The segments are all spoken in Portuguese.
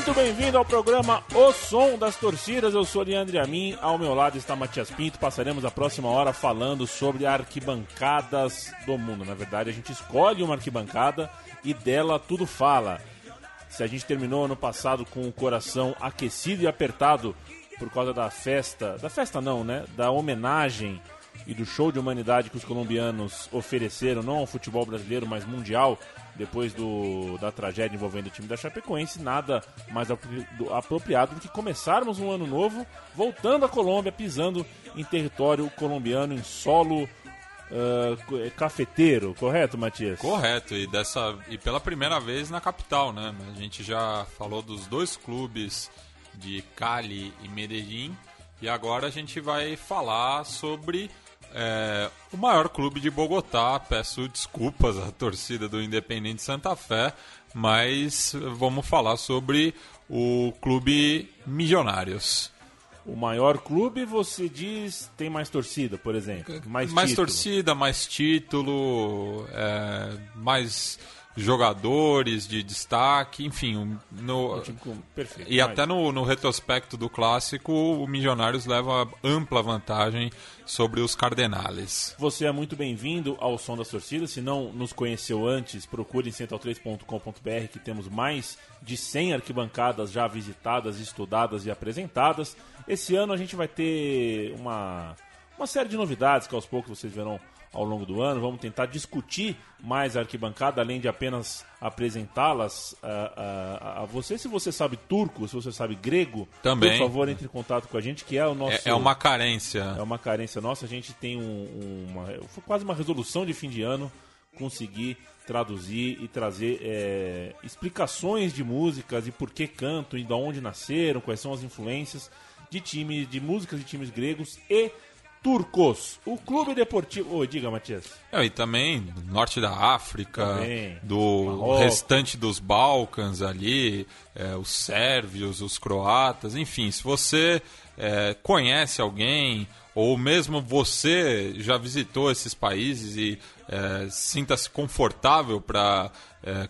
Muito bem-vindo ao programa O Som das Torcidas. Eu sou Leandro Amin. Ao meu lado está Matias Pinto. Passaremos a próxima hora falando sobre arquibancadas do mundo. Na verdade, a gente escolhe uma arquibancada e dela tudo fala. Se a gente terminou ano passado com o coração aquecido e apertado por causa da festa, da festa não, né? Da homenagem e do show de humanidade que os colombianos ofereceram, não ao futebol brasileiro, mas mundial, depois do, da tragédia envolvendo o time da Chapecoense, nada mais apro- do- apropriado do que começarmos um ano novo voltando à Colômbia, pisando em território colombiano, em solo é, cafeteiro, correto, Matias? Correto, e dessa e pela primeira vez na capital, né? A gente já falou dos dois clubes de Cali e Medellín e agora a gente vai falar sobre é, o maior clube de Bogotá. Peço desculpas à torcida do Independente Santa Fé, mas vamos falar sobre o clube Milionários. O maior clube, você diz, tem mais torcida, por exemplo. Mais, mais título. torcida, mais título, é, mais jogadores de destaque, enfim. um- No, Tipo, perfeito. e até no, no retrospecto do clássico, o Milionários leva ampla vantagem sobre os Cardenales. Você é muito bem-vindo ao Som das Torcidas. Se não nos conheceu antes, procure em central3.com.br que temos mais de 100 arquibancadas já visitadas, estudadas e apresentadas. Esse ano a gente vai ter uma, uma série de novidades que aos poucos vocês verão ao longo do ano. Vamos tentar discutir mais a arquibancada, além de apenas apresentá-las a, a, a você. Se você sabe turco, se você sabe grego, Também. por favor, entre em contato com a gente, que é o nosso... É, é uma carência. É uma carência nossa. A gente tem um- um- uma. Foi quase uma resolução de fim de ano conseguir traduzir e trazer é, explicações de músicas e por que cantam e de onde nasceram, quais são as influências de times, de músicas de times gregos e turcos. O Clube Deportivo. Oi, diga, Matias. É, e também do norte da África, Também. do Marrocos. restante dos Balcãs ali, é, os sérvios, os croatas, enfim, se você é, conhece alguém ou mesmo você já visitou esses países e é, sinta-se confortável para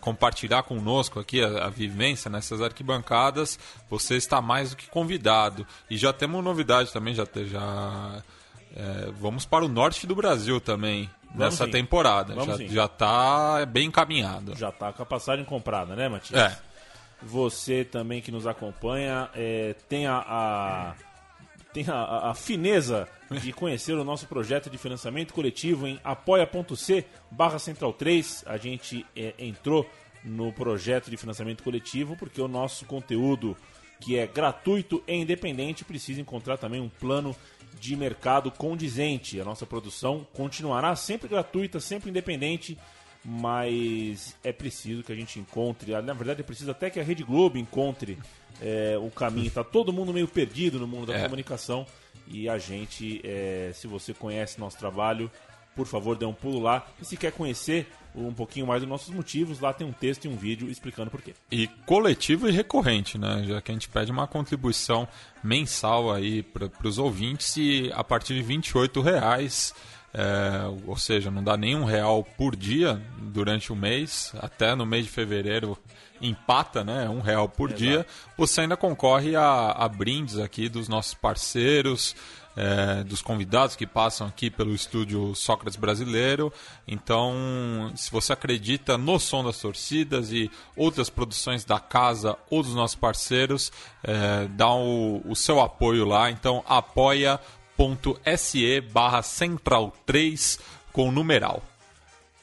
compartilhar conosco aqui a, a vivência nessas arquibancadas, você está mais do que convidado. E já temos novidade também, já, já é, vamos para o norte do Brasil também nessa sim. temporada. Vamos já, sim. já tá bem encaminhado. Já tá com a passagem comprada, né, Matias? É. Você também que nos acompanha é, tem a, a- tem a- a, a fineza de conhecer o nosso projeto de financiamento coletivo em apoia.c barra central 3. A gente é, entrou no projeto de financiamento coletivo porque o nosso conteúdo, que é gratuito e independente, precisa encontrar também um plano de mercado condizente. A nossa produção continuará sempre gratuita, sempre independente, mas é preciso que a gente encontre, na verdade é preciso até que a Rede Globo encontre é, o caminho. Está todo mundo meio perdido no mundo da É. comunicação e a gente, é, se você conhece nosso trabalho, por favor, dê um pulo lá. E se quer conhecer um pouquinho mais dos nossos motivos, lá tem um texto e um vídeo explicando por quê. E coletivo e recorrente, né? Já que a gente pede uma contribuição mensal aí para os ouvintes e a partir de 28 reais, é, ou seja, não dá nem um real por dia durante o mês, até no mês de fevereiro empata, né? Um real por dia. Você ainda concorre a, a brindes aqui dos nossos parceiros, é, dos convidados que passam aqui pelo estúdio Sócrates Brasileiro. Então, se você acredita no som das torcidas e outras produções da casa ou dos nossos parceiros, é, dá o, o seu apoio lá. Então, apoia.se barra central 3 com numeral.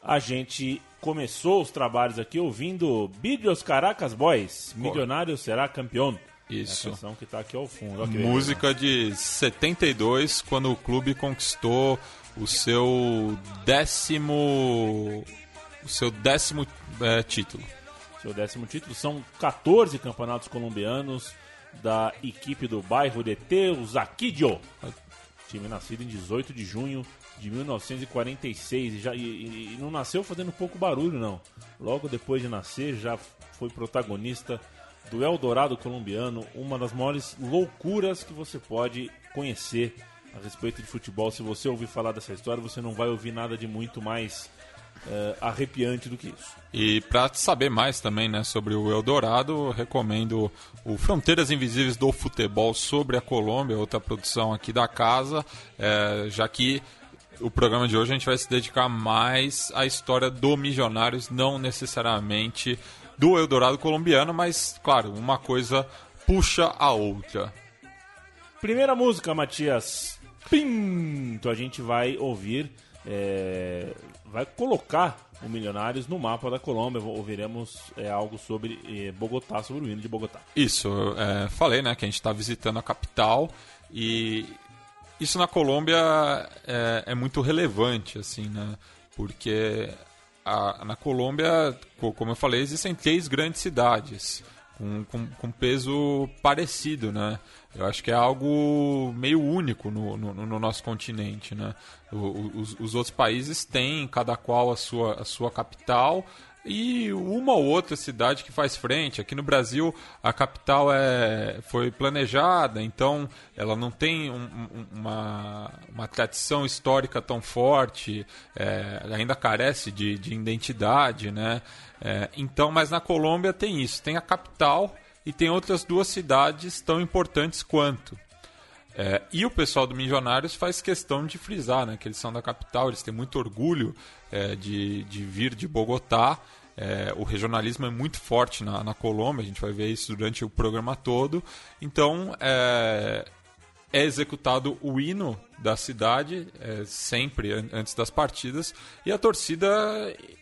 A gente começou os trabalhos aqui ouvindo Bidios Caracas Boys, Milionário será campeão. Isso. É a canção que tá aqui ao fundo. Música de 72, quando o clube conquistou o seu décimo. O seu décimo é, título. Seu décimo título. São 14 campeonatos colombianos da equipe do bairro de Teusaquillo. Time nascido em 18 de junho de 1946 e, já, e, e, não nasceu fazendo pouco barulho, não. Logo depois de nascer, já foi protagonista do Eldorado colombiano, uma das maiores loucuras que você pode conhecer a respeito de futebol. Se você ouvir falar dessa história, você não vai ouvir nada de muito mais uh, arrepiante do que isso. E para saber mais também né, sobre o Eldorado, recomendo o Fronteiras Invisíveis do Futebol sobre a Colômbia, outra produção aqui da casa, é, já que o programa de hoje a gente vai se dedicar mais à história do Milionários, não necessariamente do Eldorado colombiano, mas, claro, uma coisa puxa a outra. Primeira música, Matias Pinto, a gente vai ouvir, é, vai colocar o Milionários no mapa da Colômbia. Ouviremos é, algo sobre é, Bogotá, sobre o hino de Bogotá. Isso, é, falei, né, que a gente está visitando a capital e isso na Colômbia é, é, muito relevante, assim, né? Porque a, na Colômbia, como eu falei, existem três grandes cidades com, com, com, peso parecido, né? Eu acho que é algo meio único no, no, no nosso continente, né? O, os, os, outros países têm cada qual a sua, a sua capital e uma ou outra cidade que faz frente. Aqui no Brasil, a capital é, foi planejada, então ela não tem um, uma, uma tradição histórica tão forte, é, ainda carece de, de identidade, né? É, então, mas na Colômbia tem isso, tem a capital e tem outras duas cidades tão importantes quanto. É, e o pessoal do Milionários faz questão de frisar né, que eles são da capital, eles têm muito orgulho é, de, de vir de Bogotá. É, o regionalismo é muito forte na, na Colômbia, a gente vai ver isso durante o programa todo. Então, é, é executado o hino da cidade é, sempre antes das partidas e a torcida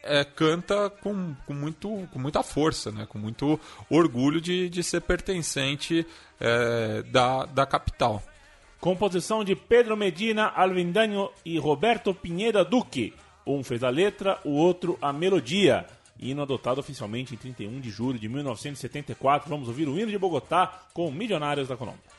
é, canta com, com, muito, com muita força, né? com muito orgulho de, de ser pertencente é, da, da capital. Composição de Pedro Medina, Alvindanho e Roberto Pinheira Duque. Um fez a letra, o outro a melodia. Hino adotado oficialmente em 31 de julho de 1974. Vamos ouvir o hino de Bogotá com Milionários da Colômbia.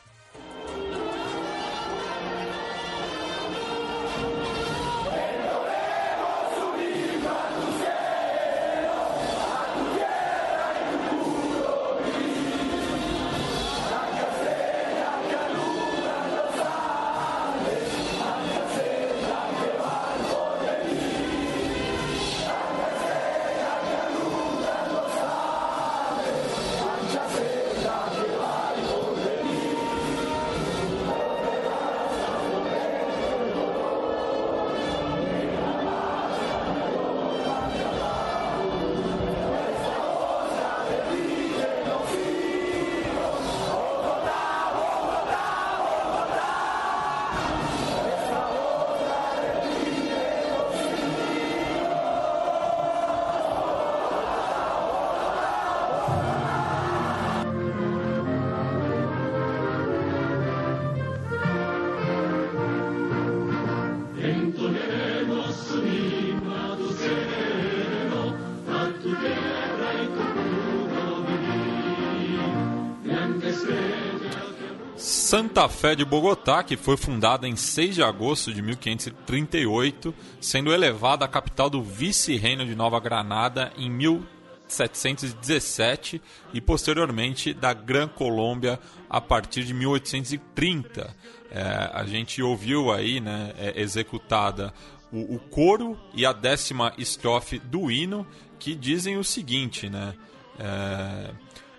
Santa Fé de Bogotá, que foi fundada em 6 de agosto de 1538, sendo elevada à capital do vice-reino de Nova Granada em 1717 e posteriormente da Gran Colômbia a partir de 1830. É, a gente ouviu aí, né, é, executada o, o coro e a décima estrofe do hino que dizem o seguinte, né? É,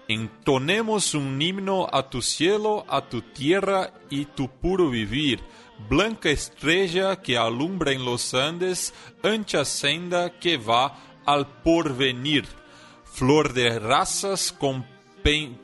Entonemos un himno a tu cielo, a tu tierra y tu puro vivir. Blanca estrella que alumbra en los Andes, ancha senda que va al porvenir. Flor de razas,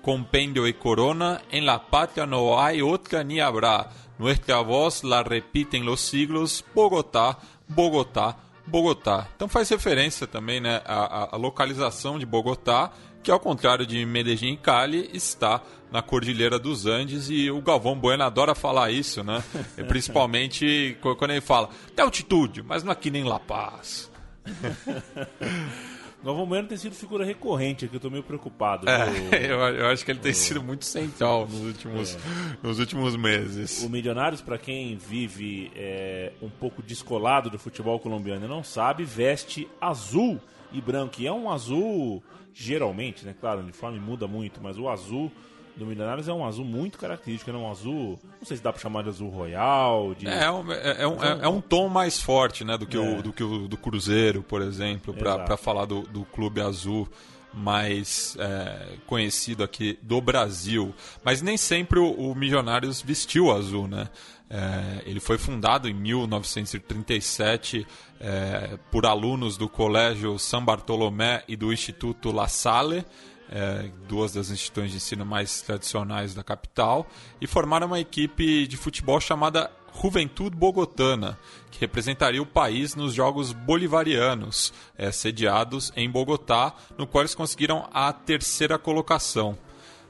compendio y corona, en la patria no hay otra ni habrá. Nuestra voz la repiten los siglos, Bogotá, Bogotá, Bogotá. Então faz referência também né, à, à localização de Bogotá que ao contrário de Medellín e Cali, está na Cordilheira dos Andes e o Galvão Bueno adora falar isso, né? Principalmente quando ele fala, tem altitude, mas não aqui nem La Paz. Galvão Bueno tem sido figura recorrente aqui, eu tô meio preocupado. É, eu, eu, acho que ele tem sido muito central nos últimos, é. nos últimos meses. O Milionários, para quem vive é, um pouco descolado do futebol colombiano e não sabe, veste azul e branco. E é um azul, geralmente, né? Claro, o uniforme muda muito, mas o azul do Milionários é um azul muito característico, é um azul, não sei se dá para chamar de azul royal. De... É, é, um, é, é, um, é, um tom mais forte né, do que, o, é. do, que o do Cruzeiro, por exemplo, para falar do, do clube azul mais é, conhecido aqui do Brasil. Mas nem sempre o, o Milionários vestiu azul, né? É, ele foi fundado em 1937 é, por alunos do Colégio São Bartolomé e do Instituto La Salle é, duas das instituições de ensino mais tradicionais da capital, e formaram uma equipe de futebol chamada Juventude Bogotana, que representaria o país nos Jogos Bolivarianos, é, sediados em Bogotá, no qual eles conseguiram a terceira colocação.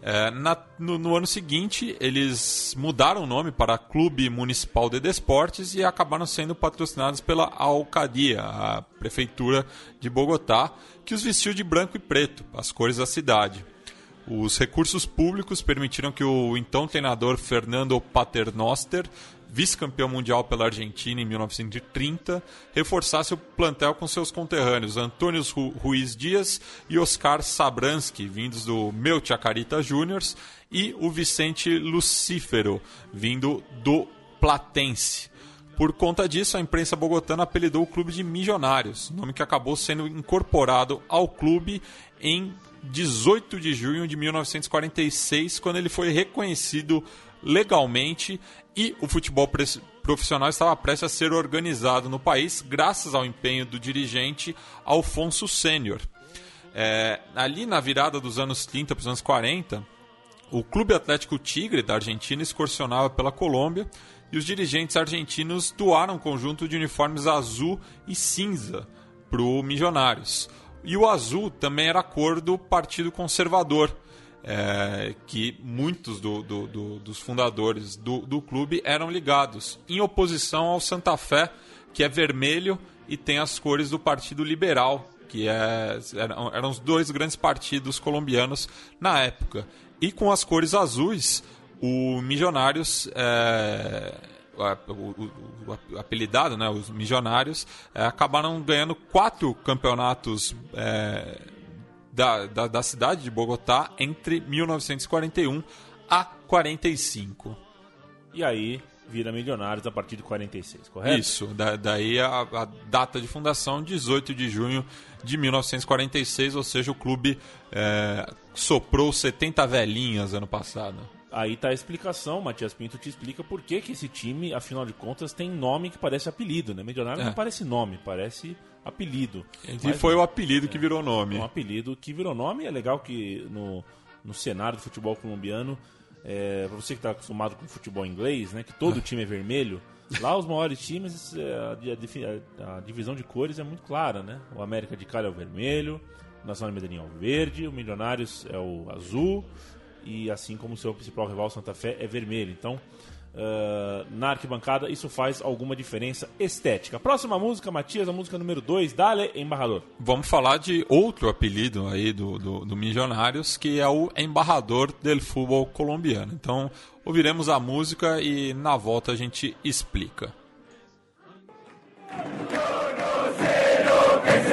É, na, no, no, ano seguinte, eles mudaram o nome para Clube Municipal de Desportes e acabaram sendo patrocinados pela Alcadia, a prefeitura de Bogotá, que os vestiu de branco e preto, as cores da cidade. Os recursos públicos permitiram que o então treinador Fernando Paternoster vice-campeão mundial pela Argentina em 1930, reforçasse o plantel com seus conterrâneos Antônio Ruiz Dias e Oscar Sabransky, vindos do Meu Chacarita Juniors, e o Vicente Lucífero, vindo do Platense. Por conta disso, a imprensa bogotana apelidou o clube de Milionários, nome que acabou sendo incorporado ao clube em 18 de junho de 1946, quando ele foi reconhecido legalmente e o futebol profissional estava prestes a ser organizado no país graças ao empenho do dirigente Alfonso Sênior. É, ali na virada dos anos 30 para os anos 40, o Clube Atlético Tigre da Argentina excursionava pela Colômbia e os dirigentes argentinos doaram um conjunto de uniformes azul e cinza para o Milionários. E o azul também era a cor do Partido Conservador, é, que muitos do, do, do, dos fundadores do, clube eram ligados, em oposição ao Santa Fé, que é vermelho e tem as cores do Partido Liberal, que é, eram, eram os dois grandes partidos colombianos na época. E com as cores azuis, o Milionários. É, o, apelidado, né, os Milionários, é, acabaram ganhando quatro campeonatos é, da, da, da cidade de Bogotá entre 1941 a 45. E aí vira Milionários a partir de 46, correto? Isso, da, daí a, a, data de fundação, 18 de junho de 1946, ou seja, o clube é, soprou 70 velhinhas ano passado. Aí tá a explicação, Matias Pinto te explica por que, que esse time, afinal de contas, tem nome que parece apelido, né? Milionários é. não parece nome, parece apelido. E foi o apelido é, que virou nome. Um apelido que virou nome. É legal que no, no cenário do futebol colombiano, é, pra você que está acostumado com futebol inglês, né, que todo time é vermelho, lá os maiores times, é, a, a, a, divisão de cores é muito clara, né? O América de Cali é o vermelho, o Nacional de Medellín é o verde, o Milionários é o azul, e assim como o seu principal rival Santa Fé é vermelho. Então, uh, na arquibancada, isso faz alguma diferença estética. Próxima música, Matias, a música número 2, Dale Embarrador. Vamos falar de outro apelido aí do, do, do Milionários, que é o Embarrador del Futebol Colombiano. Então, ouviremos a música e na volta a gente explica. Este é o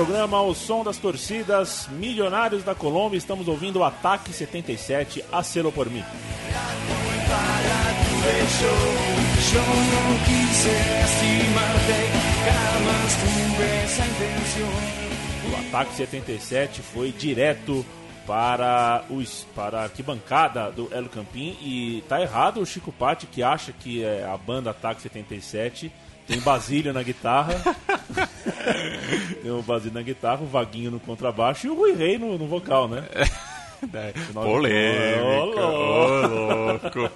programa O Som das Torcidas Milionários da Colômbia. Estamos ouvindo o Ataque 77, Acelo por mim. O Ataque 77 foi direto para, os, para a arquibancada do El Campín e tá errado o Chico Patti que acha que é a banda Ataque 77 tem Basílio na guitarra. tem o Basílio na guitarra, o Vaguinho no contrabaixo e o Rui Rei no, no vocal, né? É, polêmica. Ô, louco.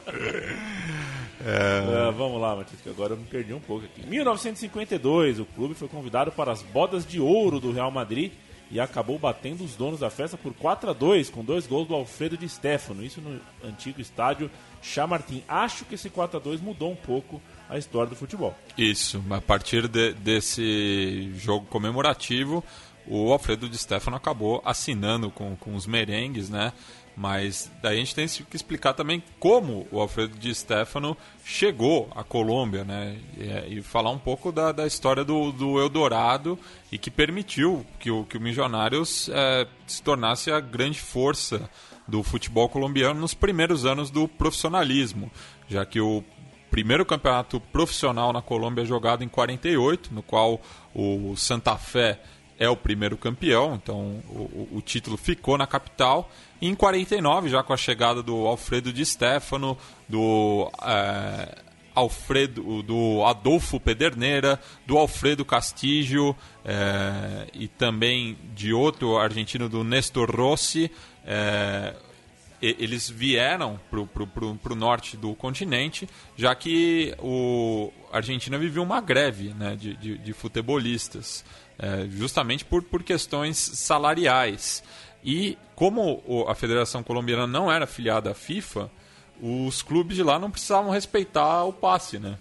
É... É, vamos lá, Matheus, que agora eu me perdi um pouco aqui. Em 1952, o clube foi convidado para as bodas de ouro do Real Madrid e acabou batendo os donos da festa por 4 a 2 com dois gols do Alfredo de Stefano, isso no antigo estádio Chamartin. Acho que esse 4 a 2 mudou um pouco a história do futebol. Isso, a partir de, desse jogo comemorativo, o Alfredo de Stefano acabou assinando com, com os merengues, né? Mas daí a gente tem que explicar também como o Alfredo de Stefano chegou à Colômbia, né? E, e falar um pouco da, da história do, do, Eldorado e que permitiu que o, que o Milionários é, se tornasse a grande força do futebol colombiano nos primeiros anos do profissionalismo, já que o primeiro campeonato profissional na Colômbia jogado em 48, no qual o Santa Fé é o primeiro campeão, então o, o, título ficou na capital. E em 49, já com a chegada do Alfredo de Stefano, do é, Alfredo, do Adolfo Pederneira, do Alfredo Castillo é, e também de outro argentino, do Nestor Rossi. É, eles vieram para o norte do continente, já que o a Argentina vivia uma greve né, de, de, de futebolistas, é, justamente por, por questões salariais. E como a Federação Colombiana não era afiliada à FIFA, os clubes de lá não precisavam respeitar o passe, né?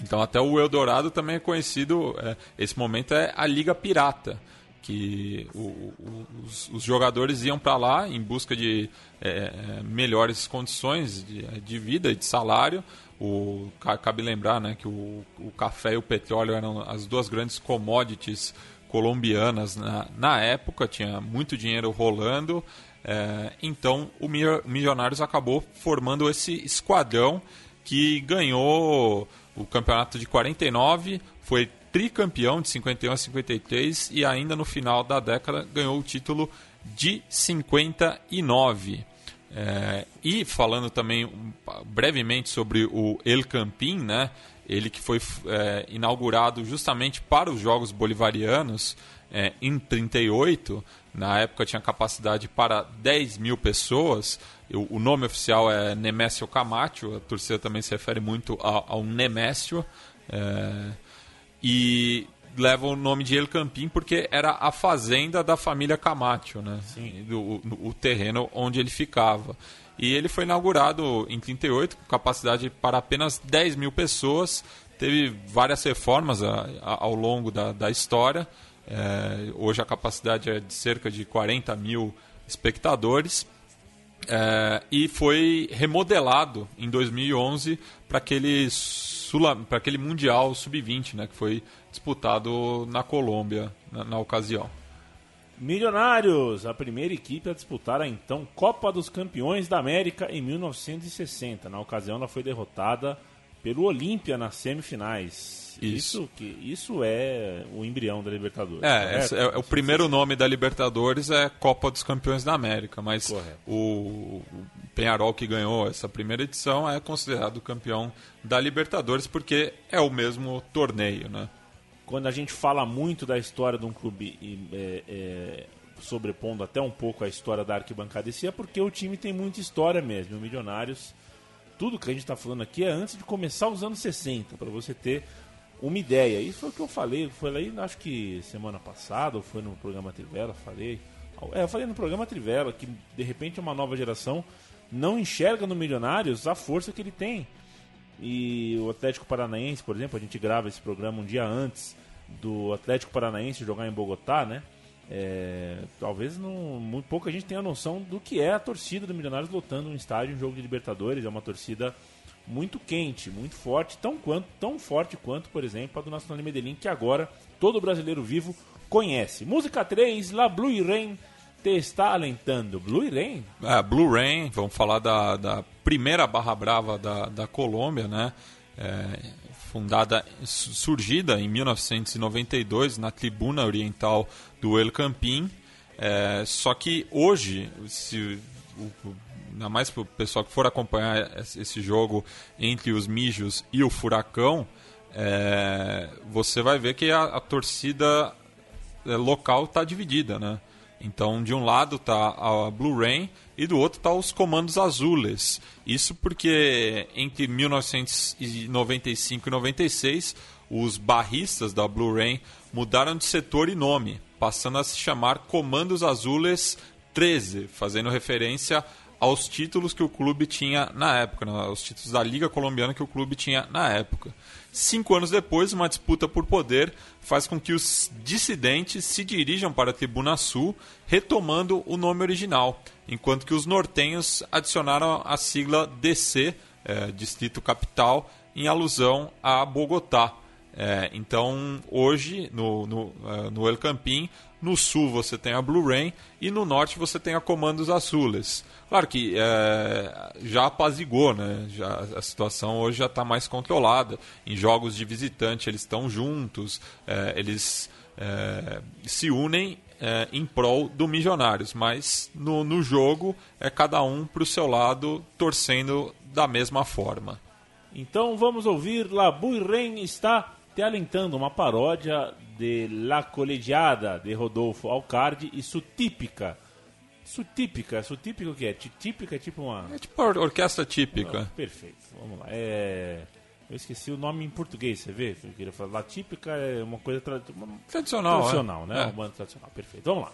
Então até o Eldorado também é conhecido, é, esse momento é a Liga Pirata que o, o, os, os, jogadores iam para lá em busca de é, é, melhores condições de, de, vida e de salário. O, cabe lembrar né, que o, o, café e o petróleo eram as duas grandes commodities colombianas na, na época, tinha muito dinheiro rolando. É, então o Milionários acabou formando esse esquadrão que ganhou o campeonato de 49, foi tricampeão de 51 a 53 e ainda no final da década ganhou o título de 59. É, e falando também brevemente sobre o El Campín, né? ele que foi é, inaugurado justamente para os Jogos Bolivarianos é, em 38, na época tinha capacidade para 10 mil pessoas, o, o nome oficial é Nemésio Camacho, a torcida também se refere muito ao, ao Nemésio, é, e leva o nome de El Campín porque era a fazenda da família Camacho, né? Sim. Do, o, o terreno onde ele ficava. E ele foi inaugurado em 38 com capacidade para apenas 10 mil pessoas. Teve várias reformas a, a, ao longo da, da história. É, hoje a capacidade é de cerca de 40 mil espectadores. É, e foi remodelado em 2011 para aquele, aquele Mundial Sub-20, né, que foi disputado na Colômbia na, na, ocasião. Milionários, a primeira equipe a disputar a então Copa dos Campeões da América em 1960. Na ocasião, ela foi derrotada pelo Olímpia nas semifinais. Isso. que, isso é o embrião da Libertadores. É, é, é, o primeiro nome da Libertadores é Copa dos Campeões da América, mas o, o Penharol que ganhou essa primeira edição é considerado campeão da Libertadores porque é o mesmo torneio, né? Quando a gente fala muito da história de um clube é, é, sobrepondo até um pouco a história da arquibancada esse é porque o time tem muita história mesmo. O Milionários, tudo que a gente está falando aqui é antes de começar os anos 60, para você ter uma ideia. Isso foi o que eu falei, foi lá, acho que semana passada, ou foi no programa Trivela, falei. É, eu falei no programa Trivela que de repente uma nova geração não enxerga no Milionários a força que ele tem. E o Atlético Paranaense, por exemplo, a gente grava esse programa um dia antes do Atlético Paranaense jogar em Bogotá, né? É, talvez não, muito pouca gente tenha noção do que é a torcida do Milionários lotando um estádio em jogo de Libertadores. É uma torcida muito quente, muito forte, tão, quanto, tão forte quanto, por exemplo, a do Nacional de Medellín, que agora todo brasileiro vivo conhece. Música 3, La Blue Rain te está alentando. Blue Rain? É, Blue Rain, vamos falar da, da primeira Barra Brava da, da Colômbia, né? É, fundada, surgida em 1992 na tribuna oriental do El Campín. É, só que hoje, se, o, ainda mais para o pessoal que for acompanhar esse jogo entre os Mijos e o Furacão, é, você vai ver que a, a torcida é, local está dividida, né? Então, de um lado está a Blue Rain e do outro está os Comandos Azules. Isso porque entre 1995 e 96, os barristas da Blue Rain mudaram de setor e nome, passando a se chamar Comandos Azules 13, fazendo referência aos títulos que o clube tinha na época, né? os títulos da Liga Colombiana que o clube tinha na época. Cinco anos depois, uma disputa por poder faz com que os dissidentes se dirijam para a Tribuna Sul, retomando o nome original, enquanto que os nortenhos adicionaram a sigla DC, é, Distrito Capital, em alusão a Bogotá. É, então, hoje, no, no, é, no El Campín, no sul você tem a Blue Rain e no norte você tem a Comandos Azules. Claro que é, já apazigou, né? Já, a situação hoje já está mais controlada. Em jogos de visitante eles estão juntos, é, eles é, se unem é, em prol do Milionários, mas no, no jogo é cada um para o seu lado torcendo da mesma forma. Então vamos ouvir La Rain está te alentando uma paródia de La Colegiada de Rodolfo Alcardi e Sutípica. Sutípica, sutípica o que é? Típica é tipo uma. É tipo or orquestra típica. Oh, perfeito, vamos lá. É. Eu esqueci o nome em português, você vê? Eu queria falar. La típica é uma coisa tra... tradicional. Tradicional, é? né? É. Uma banda tradicional. Perfeito, vamos lá.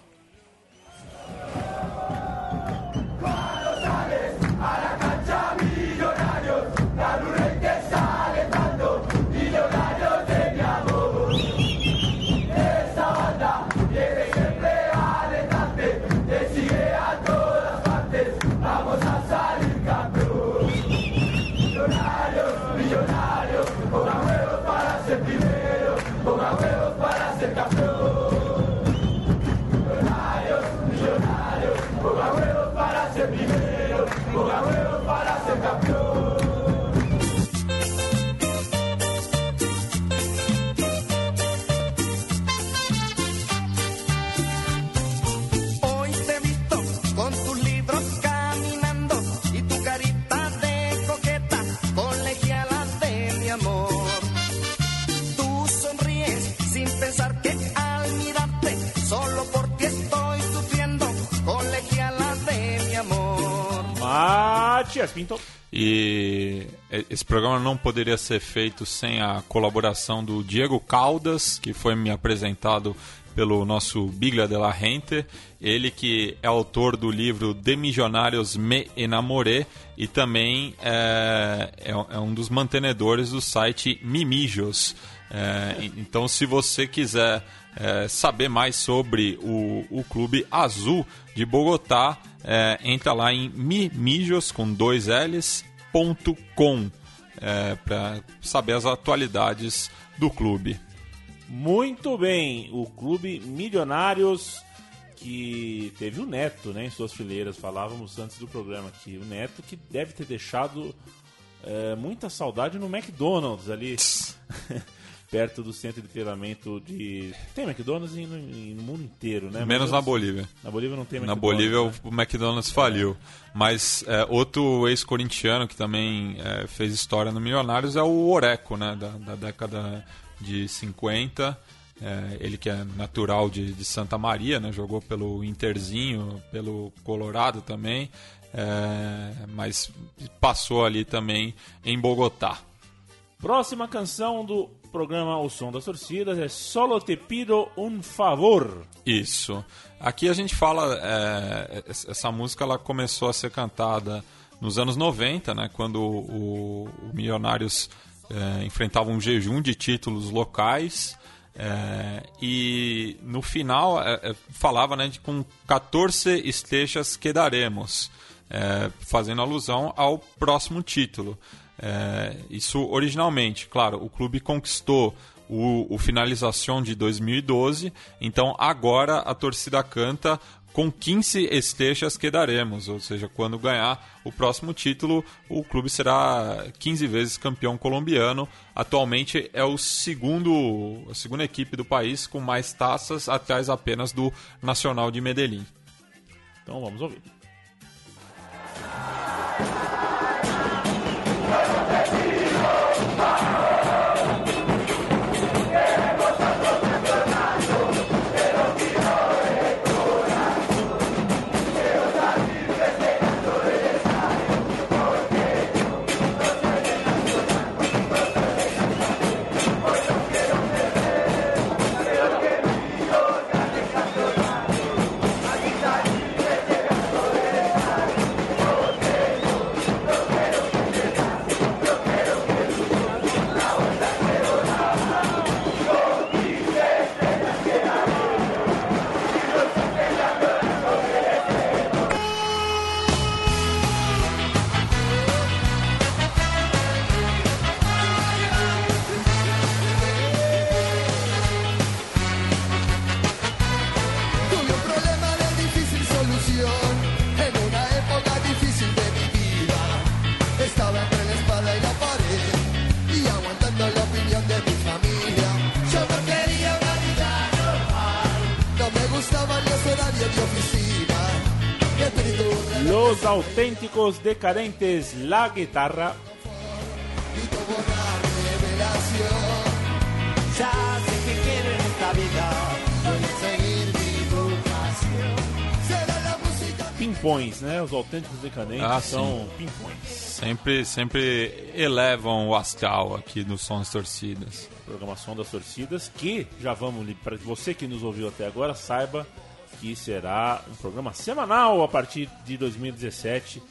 Matias Pinto. E esse programa não poderia ser feito sem a colaboração do Diego Caldas, que foi me apresentado pelo nosso Biglia de la Gente, ele que é autor do livro De Milionários Me Enamoré e também é, é, é um dos mantenedores do site Mimijos. É, então, se você quiser é, saber mais sobre o, o Clube Azul de Bogotá, é, entra lá em mimijos com dois L's, ponto com, é, para saber as atualidades do clube. Muito bem, o Clube Milionários que teve o Neto né, em suas fileiras, falávamos antes do programa aqui, o Neto que deve ter deixado é, muita saudade no McDonald's ali. perto do centro de treinamento de. Tem McDonald's no, no mundo inteiro, né? Menos na Bolívia. Na Bolívia não tem McDonald's. Na Bolívia né? o McDonald's faliu. Mas é, outro ex-corintiano que também é, fez história no Milionários é o Oreco, né? Da, da década de 50. É, ele que é natural de, de, Santa Maria, né? jogou pelo Interzinho, pelo Colorado também, é, mas passou ali também em Bogotá. Próxima canção do programa O Som das Torcidas é Solo Te Pido Un Favor. Isso. Aqui a gente fala, é, essa música ela começou a ser cantada nos anos 90, né, quando o, o Milionários é, enfrentava um jejum de títulos locais. É, e no final é, é, falava né, de com 14 esteixas quedaremos, é, fazendo alusão ao próximo título. É, isso originalmente, claro, o clube conquistou o, o finalização de 2012. Então agora a torcida canta com 15 esteixas que daremos, ou seja, quando ganhar o próximo título, o clube será 15 vezes campeão colombiano. Atualmente é o segundo, a segunda equipe do país com mais taças, atrás apenas do Nacional de Medellín. Então vamos ouvir. Auténticos decadentes, la guitarra. Pimpões, né? Os autênticos decadentes Ah, são pimpões. Sempre, sempre elevam o astral aqui no Sons Torcidas. Programação das torcidas, que já vamos para você que nos ouviu até agora, saiba que será um programa semanal a partir de 2017.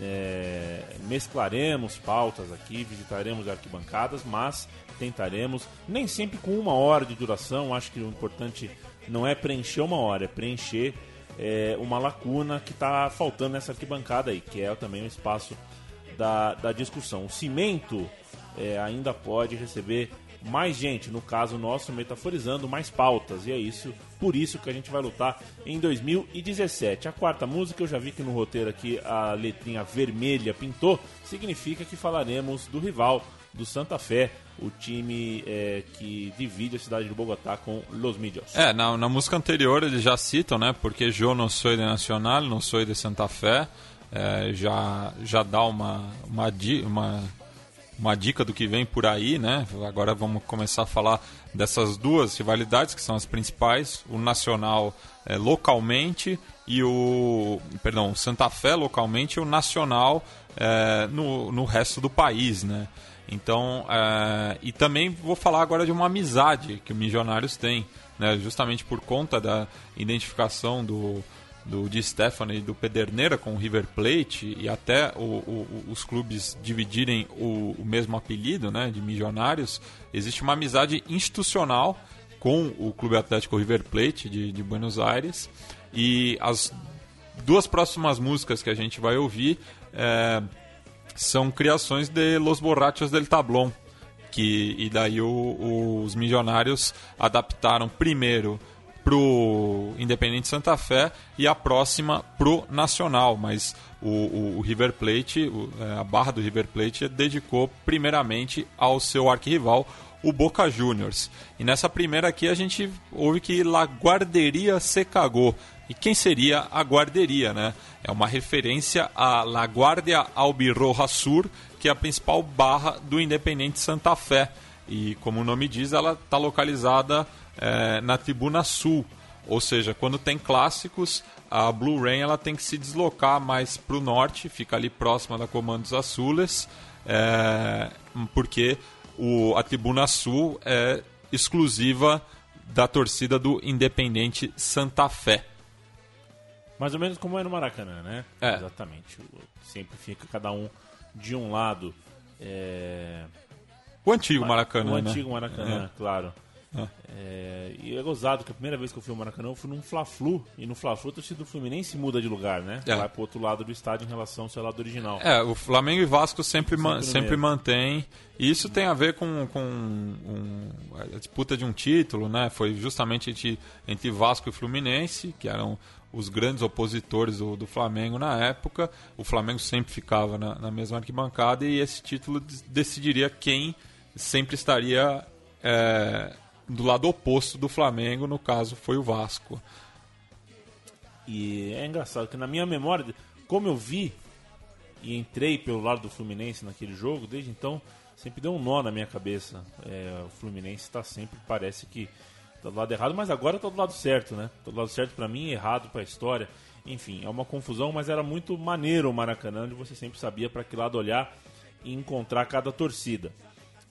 É, mesclaremos pautas aqui, visitaremos arquibancadas, mas tentaremos, nem sempre com uma hora de duração. Acho que o importante não é preencher uma hora, é preencher é, uma lacuna que está faltando nessa arquibancada aí, que é também o espaço da, da discussão. O cimento é, ainda pode receber mais gente, no caso nosso, metaforizando mais pautas, e é isso, por isso que a gente vai lutar em 2017. A quarta música, eu já vi que no roteiro aqui a letrinha vermelha pintou, significa que falaremos do rival do Santa Fé, o time é, que divide a cidade de Bogotá com Los Millos. É, na, na música anterior eles já citam, né? Porque eu não sou de Nacional, não sou de Santa Fé. É, já, já dá uma, uma, uma, uma dica do que vem por aí, né? Agora vamos começar a falar dessas duas rivalidades que são as principais, o Nacional é, localmente e o perdão, Santa Fé localmente e o Nacional é, no, no resto do país, né? Então, é, e também vou falar agora de uma amizade que o Milionários tem, né? Justamente por conta da identificação do do Di Stefano e do Pederneira com o River Plate e até o, o, os clubes dividirem o, o, mesmo apelido, né, de Milionários, existe uma amizade institucional com o Clube Atlético River Plate de, de Buenos Aires. E as duas próximas músicas que a gente vai ouvir é, são criações de Los Borrachos del Tablón, que e daí os Milionários adaptaram primeiro pro Independente Santa Fé e a próxima pro Nacional, mas o, o, o River Plate, o, a barra do River Plate dedicou primeiramente ao seu arquirrival, o Boca Juniors. E nessa primeira aqui a gente ouve que La Guarderia se cagou. E quem seria a guarderia, né? É uma referência à La Guardia Albirroja Sur, que é a principal barra do Independente Santa Fé. E como o nome diz, ela está localizada é, na Tribuna Sul. Ou seja, quando tem clássicos, a Blue Rain ela tem que se deslocar mais para o norte, fica ali próxima da Comandos Azules, é, porque o, a Tribuna Sul é exclusiva da torcida do Independente Santa Fé. Mais ou menos como é no Maracanã, né? É. Exatamente. Sempre fica cada um de um lado. É... O antigo Maracanã, O né? antigo Maracanã, É. claro. Né? É, e é gozado que a primeira vez que eu fui ao Maracanã eu fui num Fla-Flu. E no Fla-Flu a torcida do Fluminense muda de lugar, né? É. Vai pro outro lado do estádio em relação ao seu lado original. É, o Flamengo e Vasco sempre, Sempre sempre mantém. E isso tem a ver com, com um- a disputa de um título, né? Foi justamente entre, entre Vasco e Fluminense, que eram os grandes opositores do, do Flamengo na época. O Flamengo sempre ficava na, na mesma arquibancada e esse título decidiria quem sempre estaria é, do lado oposto do Flamengo, no caso foi o Vasco. E é engraçado que na minha memória, como eu vi e entrei pelo lado do Fluminense naquele jogo, desde então sempre deu um nó na minha cabeça. É, o Fluminense está sempre, parece que tá do lado errado, mas agora tá do lado certo, né? Tá do lado certo pra mim, errado pra história. Enfim, é uma confusão, mas era muito maneiro o Maracanã, onde você sempre sabia pra que lado olhar e encontrar cada torcida.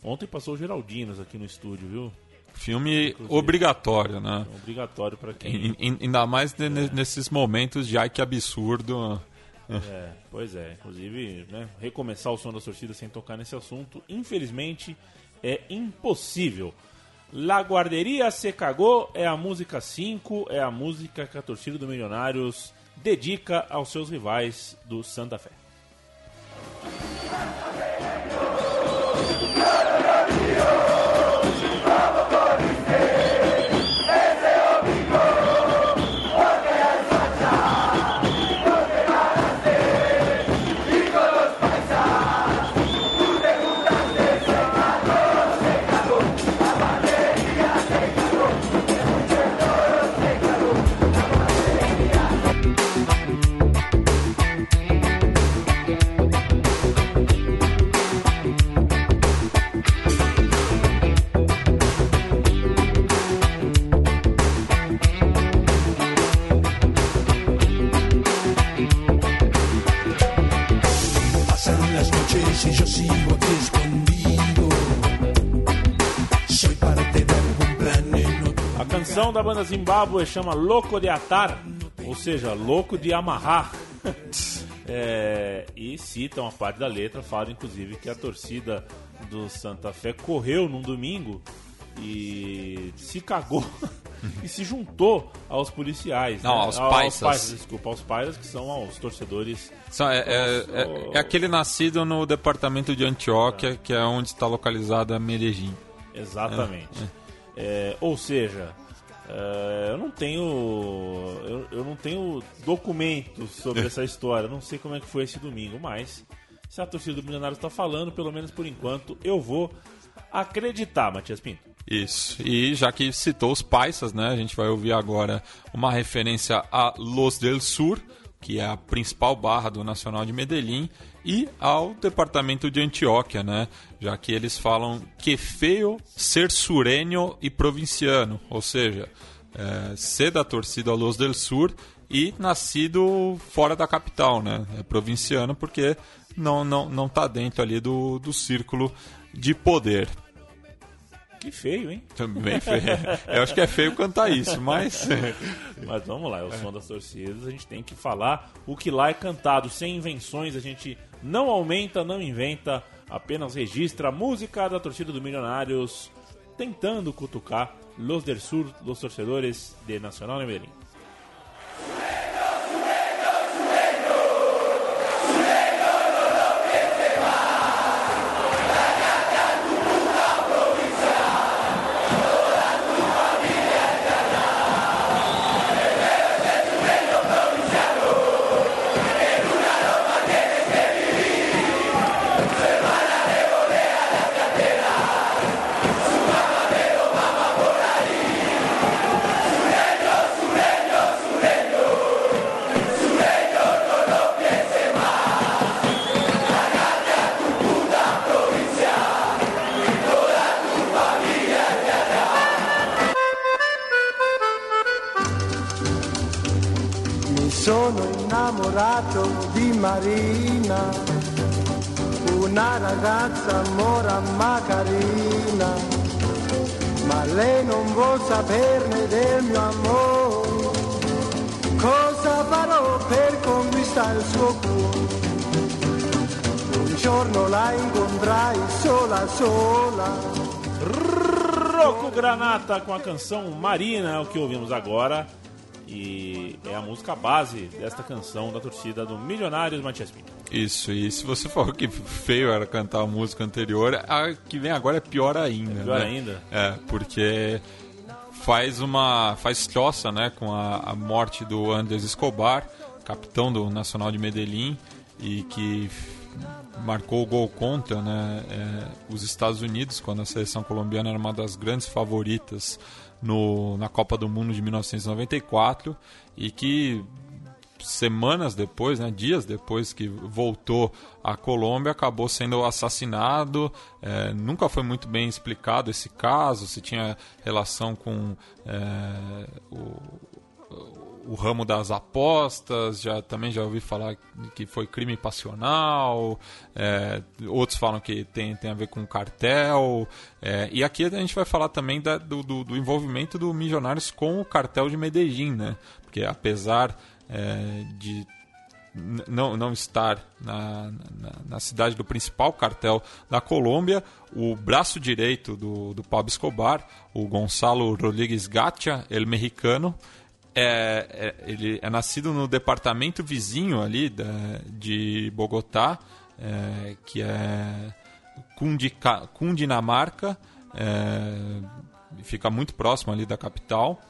Ontem passou o Geraldinos aqui no estúdio, viu? Filme obrigatório, né? É obrigatório pra quem Em- em- Ainda mais ne- nesses momentos de ai que absurdo. É, pois é. Inclusive, né, recomeçar o som da torcida sem tocar nesse assunto, infelizmente, é impossível. La Guarderia Se Cagou é a música 5, é a música que a torcida do Milionários dedica aos seus rivais do Santa Fé. Da banda Zimbábue chama Louco de Atar, ou seja, louco de amarrar. É, e cita uma parte da letra, fala inclusive que a torcida do Santa Fé correu num domingo e se cagou e se juntou aos policiais. Não, né? aos paisas. Desculpa, aos paisas, que são os torcedores. É, é- é- é aquele nascido no departamento de Antioquia, que é onde está localizada Medellín. Exatamente. É, ou seja, é, eu não tenho. Eu, eu não tenho documentos sobre essa história. Não sei como é que foi esse domingo, mas se a torcida do Milionário está falando, pelo menos por enquanto, eu vou acreditar, Matias Pinto. Isso. E já que citou os paisas, né, a gente vai ouvir agora uma referência a Los del Sur, que é a principal barra do Nacional de Medellín, e ao departamento de Antioquia, né, já que eles falam que feio ser sureño e provinciano, ou seja, é, ser da torcida Los del Sur e nascido fora da capital, né, é provinciano porque não não não tá dentro ali do, do círculo de poder. Que feio, hein? Também feio. Eu acho que é feio cantar isso, mas. Mas vamos lá, é o som das torcidas, a gente tem que falar o que lá é cantado, sem invenções, a gente não aumenta, não inventa, apenas registra a música da torcida do Milionários, tentando cutucar Los del Sur, los torcedores de Nacional de Medellín. Lei non vuol saperne del mio amore. Cosa farò per conquistare il suo cuore? Un giorno la incontrai sola sola, Rocco Granata com a canção Marina, é o que ouvimos agora. E é a música base desta canção da torcida do Milionários Matias Pinto. Isso, e se você falou que feio era cantar a música anterior, a que vem agora é pior ainda. É pior né? ainda? É, porque faz uma. faz troça né, com a, a morte do Andrés Escobar, capitão do Nacional de Medellín, e que marcou o gol contra né, é, os Estados Unidos, quando a seleção colombiana era uma das grandes favoritas no, na Copa do Mundo de 1994 e que semanas depois, né, dias depois que voltou à Colômbia, acabou sendo assassinado. É, nunca foi muito bem explicado esse caso, se tinha relação com é, o, o ramo das apostas, já também já ouvi falar que foi crime passional, é, outros falam que tem, tem a ver com cartel, é, e aqui a gente vai falar também da, do, do, do, envolvimento do Milionários com o cartel de Medellín, né? Porque apesar é, de não, não estar na, na, na, cidade do principal cartel da Colômbia, o braço direito do, do Pablo Escobar, o Gonçalo Rodrigues Gacha, el mexicano, é, é, ele é nascido no departamento vizinho ali da, de Bogotá, é, que é Cundica, Cundinamarca, é, fica muito próximo ali da capital.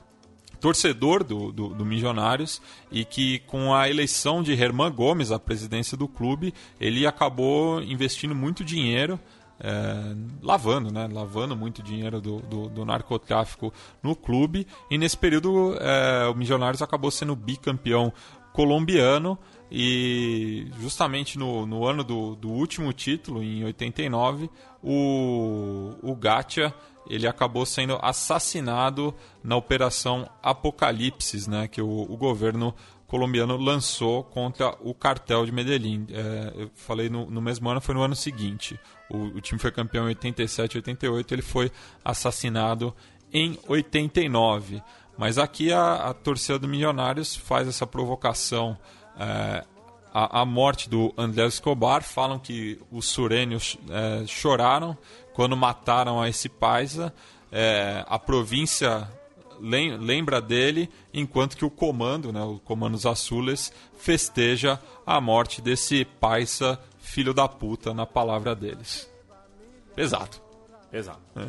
Torcedor do, do, do, Milionários e que, com a eleição de Herman Gomes à presidência do clube, ele acabou investindo muito dinheiro é, lavando, né? Lavando muito dinheiro do, do, do, narcotráfico no clube. E nesse período é, o Milionários acabou sendo bicampeão colombiano. E justamente no, no ano do, do último título, em 89, o, o Gacha ele acabou sendo assassinado na Operação Apocalipse, né, que o, o governo colombiano lançou contra o cartel de Medellín. É, eu falei no, no, mesmo ano, foi no ano seguinte. O, o, time foi campeão em 87, 88, ele foi assassinado em 89. Mas aqui a, a torcida do Milionários faz essa provocação é, à, morte do André Escobar. Falam que os surênios é, choraram quando mataram a esse paisa. É, a província lembra dele, enquanto que o comando, né, o Comandos Azules, festeja a morte desse paisa filho da puta, na palavra deles. Pesado. Pesado. É.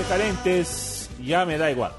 decadentes, já me dá igual.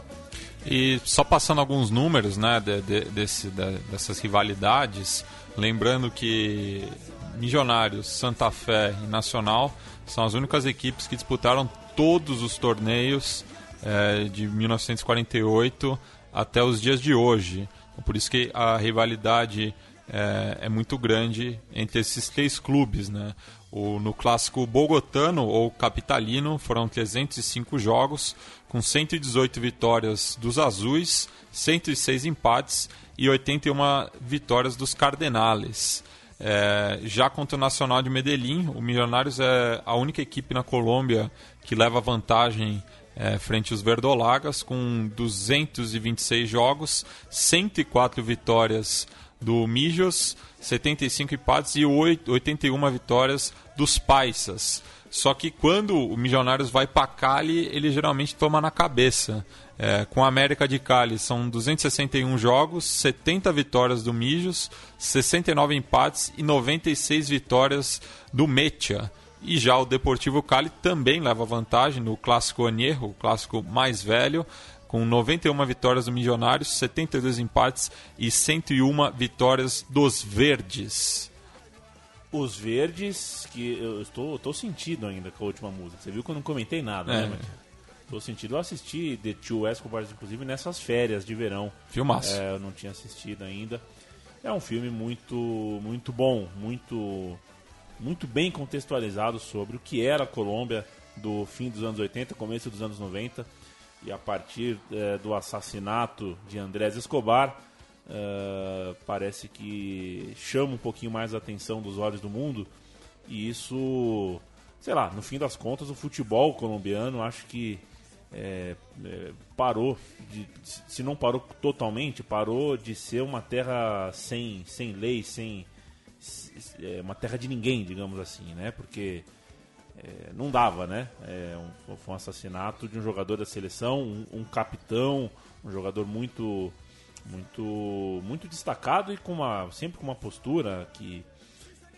E só passando alguns números né, de, de, desse, de, dessas rivalidades, lembrando que Milionários, Santa Fé e Nacional são as únicas equipes que disputaram todos os torneios é, de 1948 até os dias de hoje. Por isso que a rivalidade é, é muito grande entre esses três clubes. Né? O, no clássico bogotano ou capitalino foram 305 jogos, com 118 vitórias dos azuis, 106 empates e 81 vitórias dos cardenales. É, já contra o Nacional de Medellín, o Milionários é a única equipe na Colômbia que leva vantagem é, frente aos verdolagas, com 226 jogos, 104 vitórias do Mijos, 75 empates e 8, 81 vitórias dos Paisas. Só que quando o Milionários vai para Cali, ele geralmente toma na cabeça. É, com a América de Cali são 261 jogos, 70 vitórias do Mijos, 69 empates e 96 vitórias do Metia. E já o Deportivo Cali também leva vantagem no clássico Añejo, o clássico mais velho, com 91 vitórias do Milionários, 72 empates e 101 vitórias dos Verdes. Os Verdes, que eu estou, estou sentido ainda com a última música. Você viu que eu não comentei nada, É. né, Matias? Estou sentido. Eu assisti The Two Escobars, inclusive, nessas férias de verão. Filmaço. É, eu não tinha assistido ainda. É um filme muito, muito bom, muito, muito bem contextualizado sobre o que era a Colômbia do fim dos anos 80, começo dos anos 90 e a partir eh, do assassinato de Andrés Escobar eh, parece que chama um pouquinho mais a atenção dos olhos do mundo e isso, sei lá, no fim das contas o futebol colombiano acho que é, parou, de, se não parou totalmente, parou de ser uma terra sem, sem lei, sem uma terra de ninguém, digamos assim, né? Porque é, não dava, né? É, um, foi um assassinato de um jogador da seleção, um, um capitão, um jogador muito, muito, muito destacado e com uma, sempre com uma postura que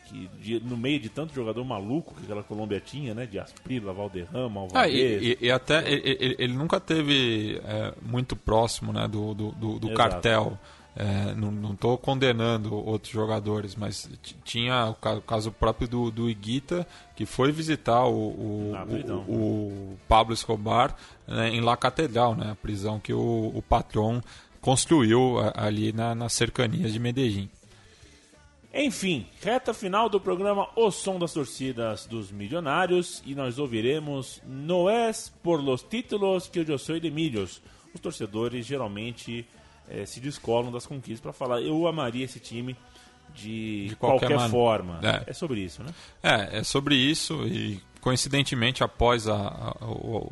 que de- no meio de tanto jogador maluco que aquela Colômbia tinha, né? De Asprila, Valderrama, Ah, Alvarez. e, e- e até ele, ele- nunca teve é, muito próximo né, do, do, do- do cartel. É, não estou condenando outros jogadores, mas tinha o ca- o caso próprio do, do Iguita, que foi visitar o, o, Ah, o- Pablo Escobar né, em La Catedral, né, a prisão que o, patrão construiu ali na, nas cercanias de Medellín. Enfim, reta final do programa O Som das Torcidas dos Milionários e nós ouviremos No es por los títulos que eu sou de milhos. Os torcedores geralmente eh, se descolam das conquistas para falar eu amaria esse time de, De qualquer qualquer, forma. É. É. sobre isso, né? É, é sobre isso e coincidentemente após a- a- o,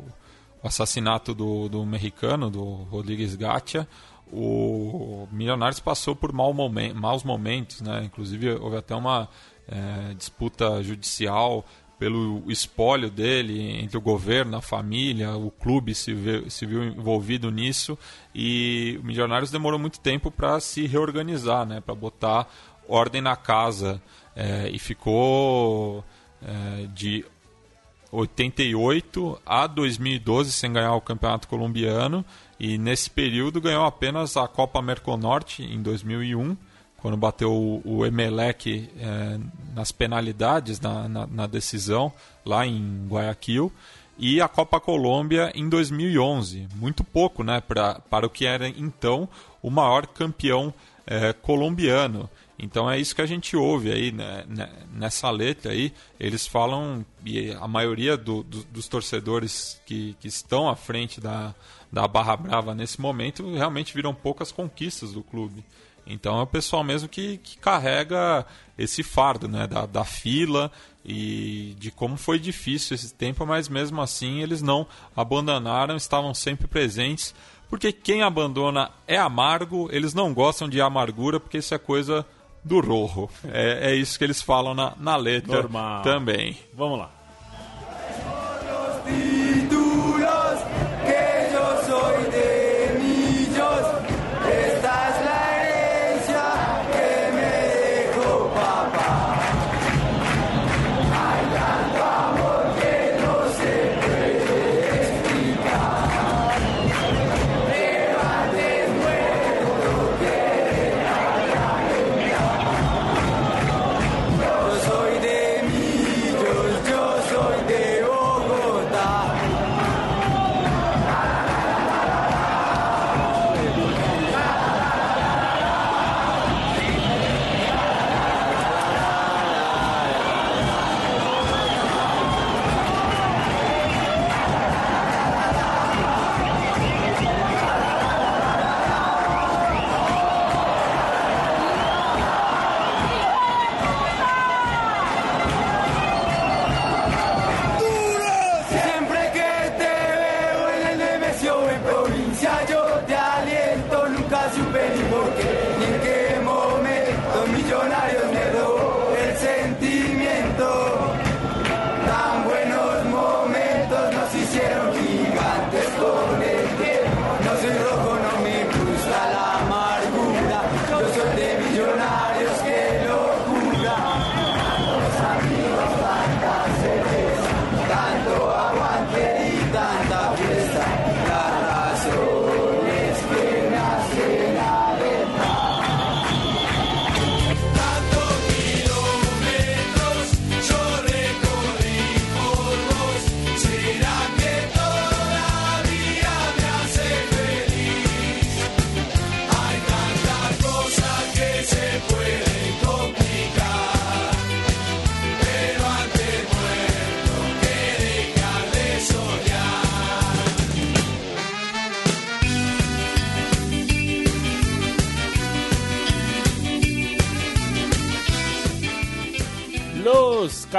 o assassinato do, do mexicano, do Rodrigues Gatia, o Milionários passou por mau momen- maus momentos, né? Inclusive houve até uma é, disputa judicial pelo espólio dele entre o governo, a família, o clube se, vê- se viu envolvido nisso. E o Milionários demorou muito tempo para se reorganizar, né? Para botar ordem na casa. É, e ficou é, de 88 a 2012 sem ganhar o campeonato colombiano. E nesse período ganhou apenas a Copa Merconorte em 2001 quando bateu o, o Emelec eh, nas penalidades na, na, na decisão lá em Guayaquil e a Copa Colômbia em 2011 muito pouco né pra, para o que era então o maior campeão eh, colombiano então é isso que a gente ouve aí né, né, nessa letra aí. Eles falam, e a maioria do- do- dos torcedores que, que estão à frente da, da Barra Brava nesse momento realmente viram poucas conquistas do clube. Então é o pessoal mesmo que, que carrega esse fardo né, da, da fila e de como foi difícil esse tempo, mas mesmo assim eles não abandonaram, estavam sempre presentes. Porque quem abandona é amargo, eles não gostam de amargura, porque isso é coisa do rojo. É, é isso que eles falam na, na letra Normal. também. Vamos lá.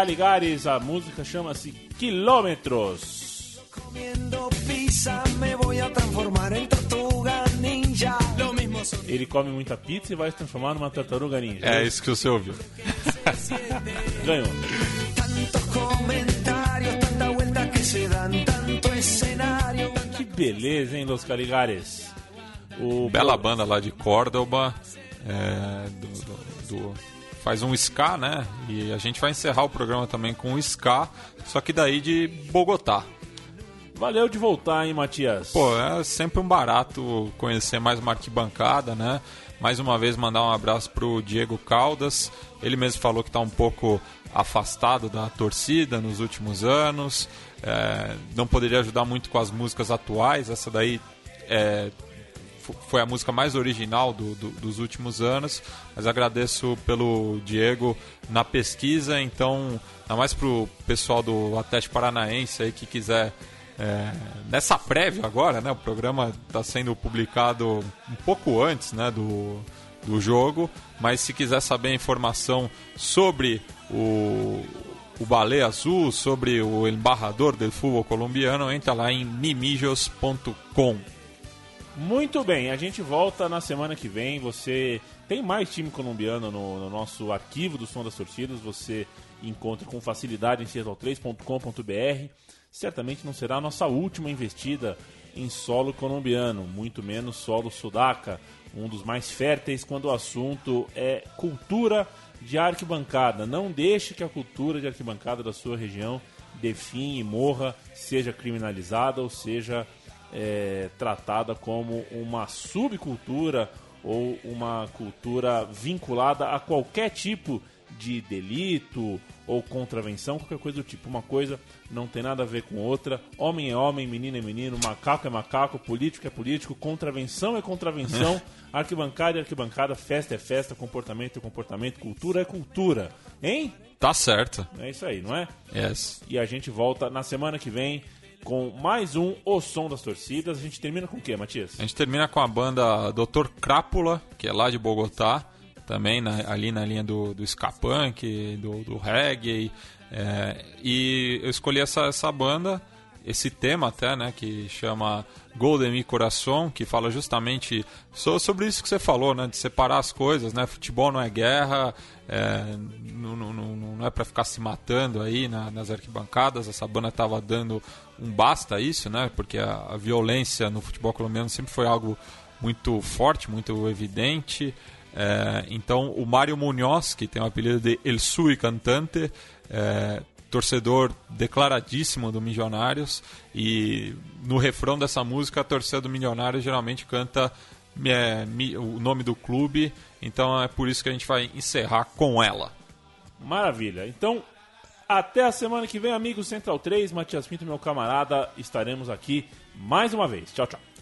Caligares, a música chama-se Quilômetros. Ele come muita pizza e vai se transformar numa tartaruga ninja. É isso que você ouviu. Ganhou. Que beleza, hein, Los Caligares? O Bela banda lá de Córdoba. é, do- do- do- faz um ska, né? E a gente vai encerrar o programa também com o ska, só que daí de Bogotá. Valeu de voltar, hein, Matias? Pô, é sempre um barato conhecer mais uma arquibancada, né? Mais uma vez mandar um abraço pro Diego Caldas. Ele mesmo falou que está um pouco afastado da torcida nos últimos anos. É, não poderia ajudar muito com as músicas atuais. Essa daí é, foi a música mais original do- do- dos últimos anos. Mas agradeço pelo Diego na pesquisa. Então, ainda mais pro pessoal do Atlético Paranaense aí que quiser é, nessa prévia agora, né? O programa está sendo publicado um pouco antes, né? Do, do jogo, mas se quiser saber informação sobre o, o Balé Azul, sobre o embarrador do futebol colombiano, entra lá em mimijos.com. Muito bem, a gente volta na semana que vem. Você tem mais time colombiano no, no nosso arquivo do Som das. Você encontra com facilidade em seattle3.com.br. Certamente não será a nossa última investida em solo colombiano, muito menos solo sudaca, um dos mais férteis quando o assunto é cultura de arquibancada. Não deixe que a cultura de arquibancada da sua região define e morra, seja criminalizada ou seja é, tratada como uma subcultura ou uma cultura vinculada a qualquer tipo de delito ou contravenção, qualquer coisa do tipo. Uma coisa não tem nada a ver com outra. Homem é homem, menino é menino, macaco é macaco, político é político, contravenção é contravenção, arquibancada é arquibancada, festa é festa, comportamento é comportamento, cultura é cultura. Hein? Tá certo. É isso aí, não é? Yes. E a gente volta na semana que vem com mais um O Som das Torcidas. A gente termina com o quê, Matias? A gente termina com a banda Dr. Crápula, que é lá de Bogotá, também na- ali na linha do, do ska punk, do, do reggae. é, e eu escolhi essa, essa banda, esse tema até, né, que chama Gol de Mi Coração, que fala justamente so- sobre isso que você falou, né, de separar as coisas, né, futebol não é guerra, é, não, não, não, não é para ficar se matando aí na- nas arquibancadas, essa banda estava dando um basta isso, né, porque a, a violência no futebol colombiano sempre foi algo muito forte, muito evidente. É, então, o Mário Munhoz, que tem o apelido de El Sui Cantante, é, torcedor declaradíssimo do Milionários, e no refrão dessa música, a torcida do Milionários geralmente canta é, mi- o nome do clube, então é por isso que a gente vai encerrar com ela. Maravilha. Então, até a semana que vem, amigo Central 3, Matias Pinto, meu camarada, estaremos aqui mais uma vez. Tchau, tchau.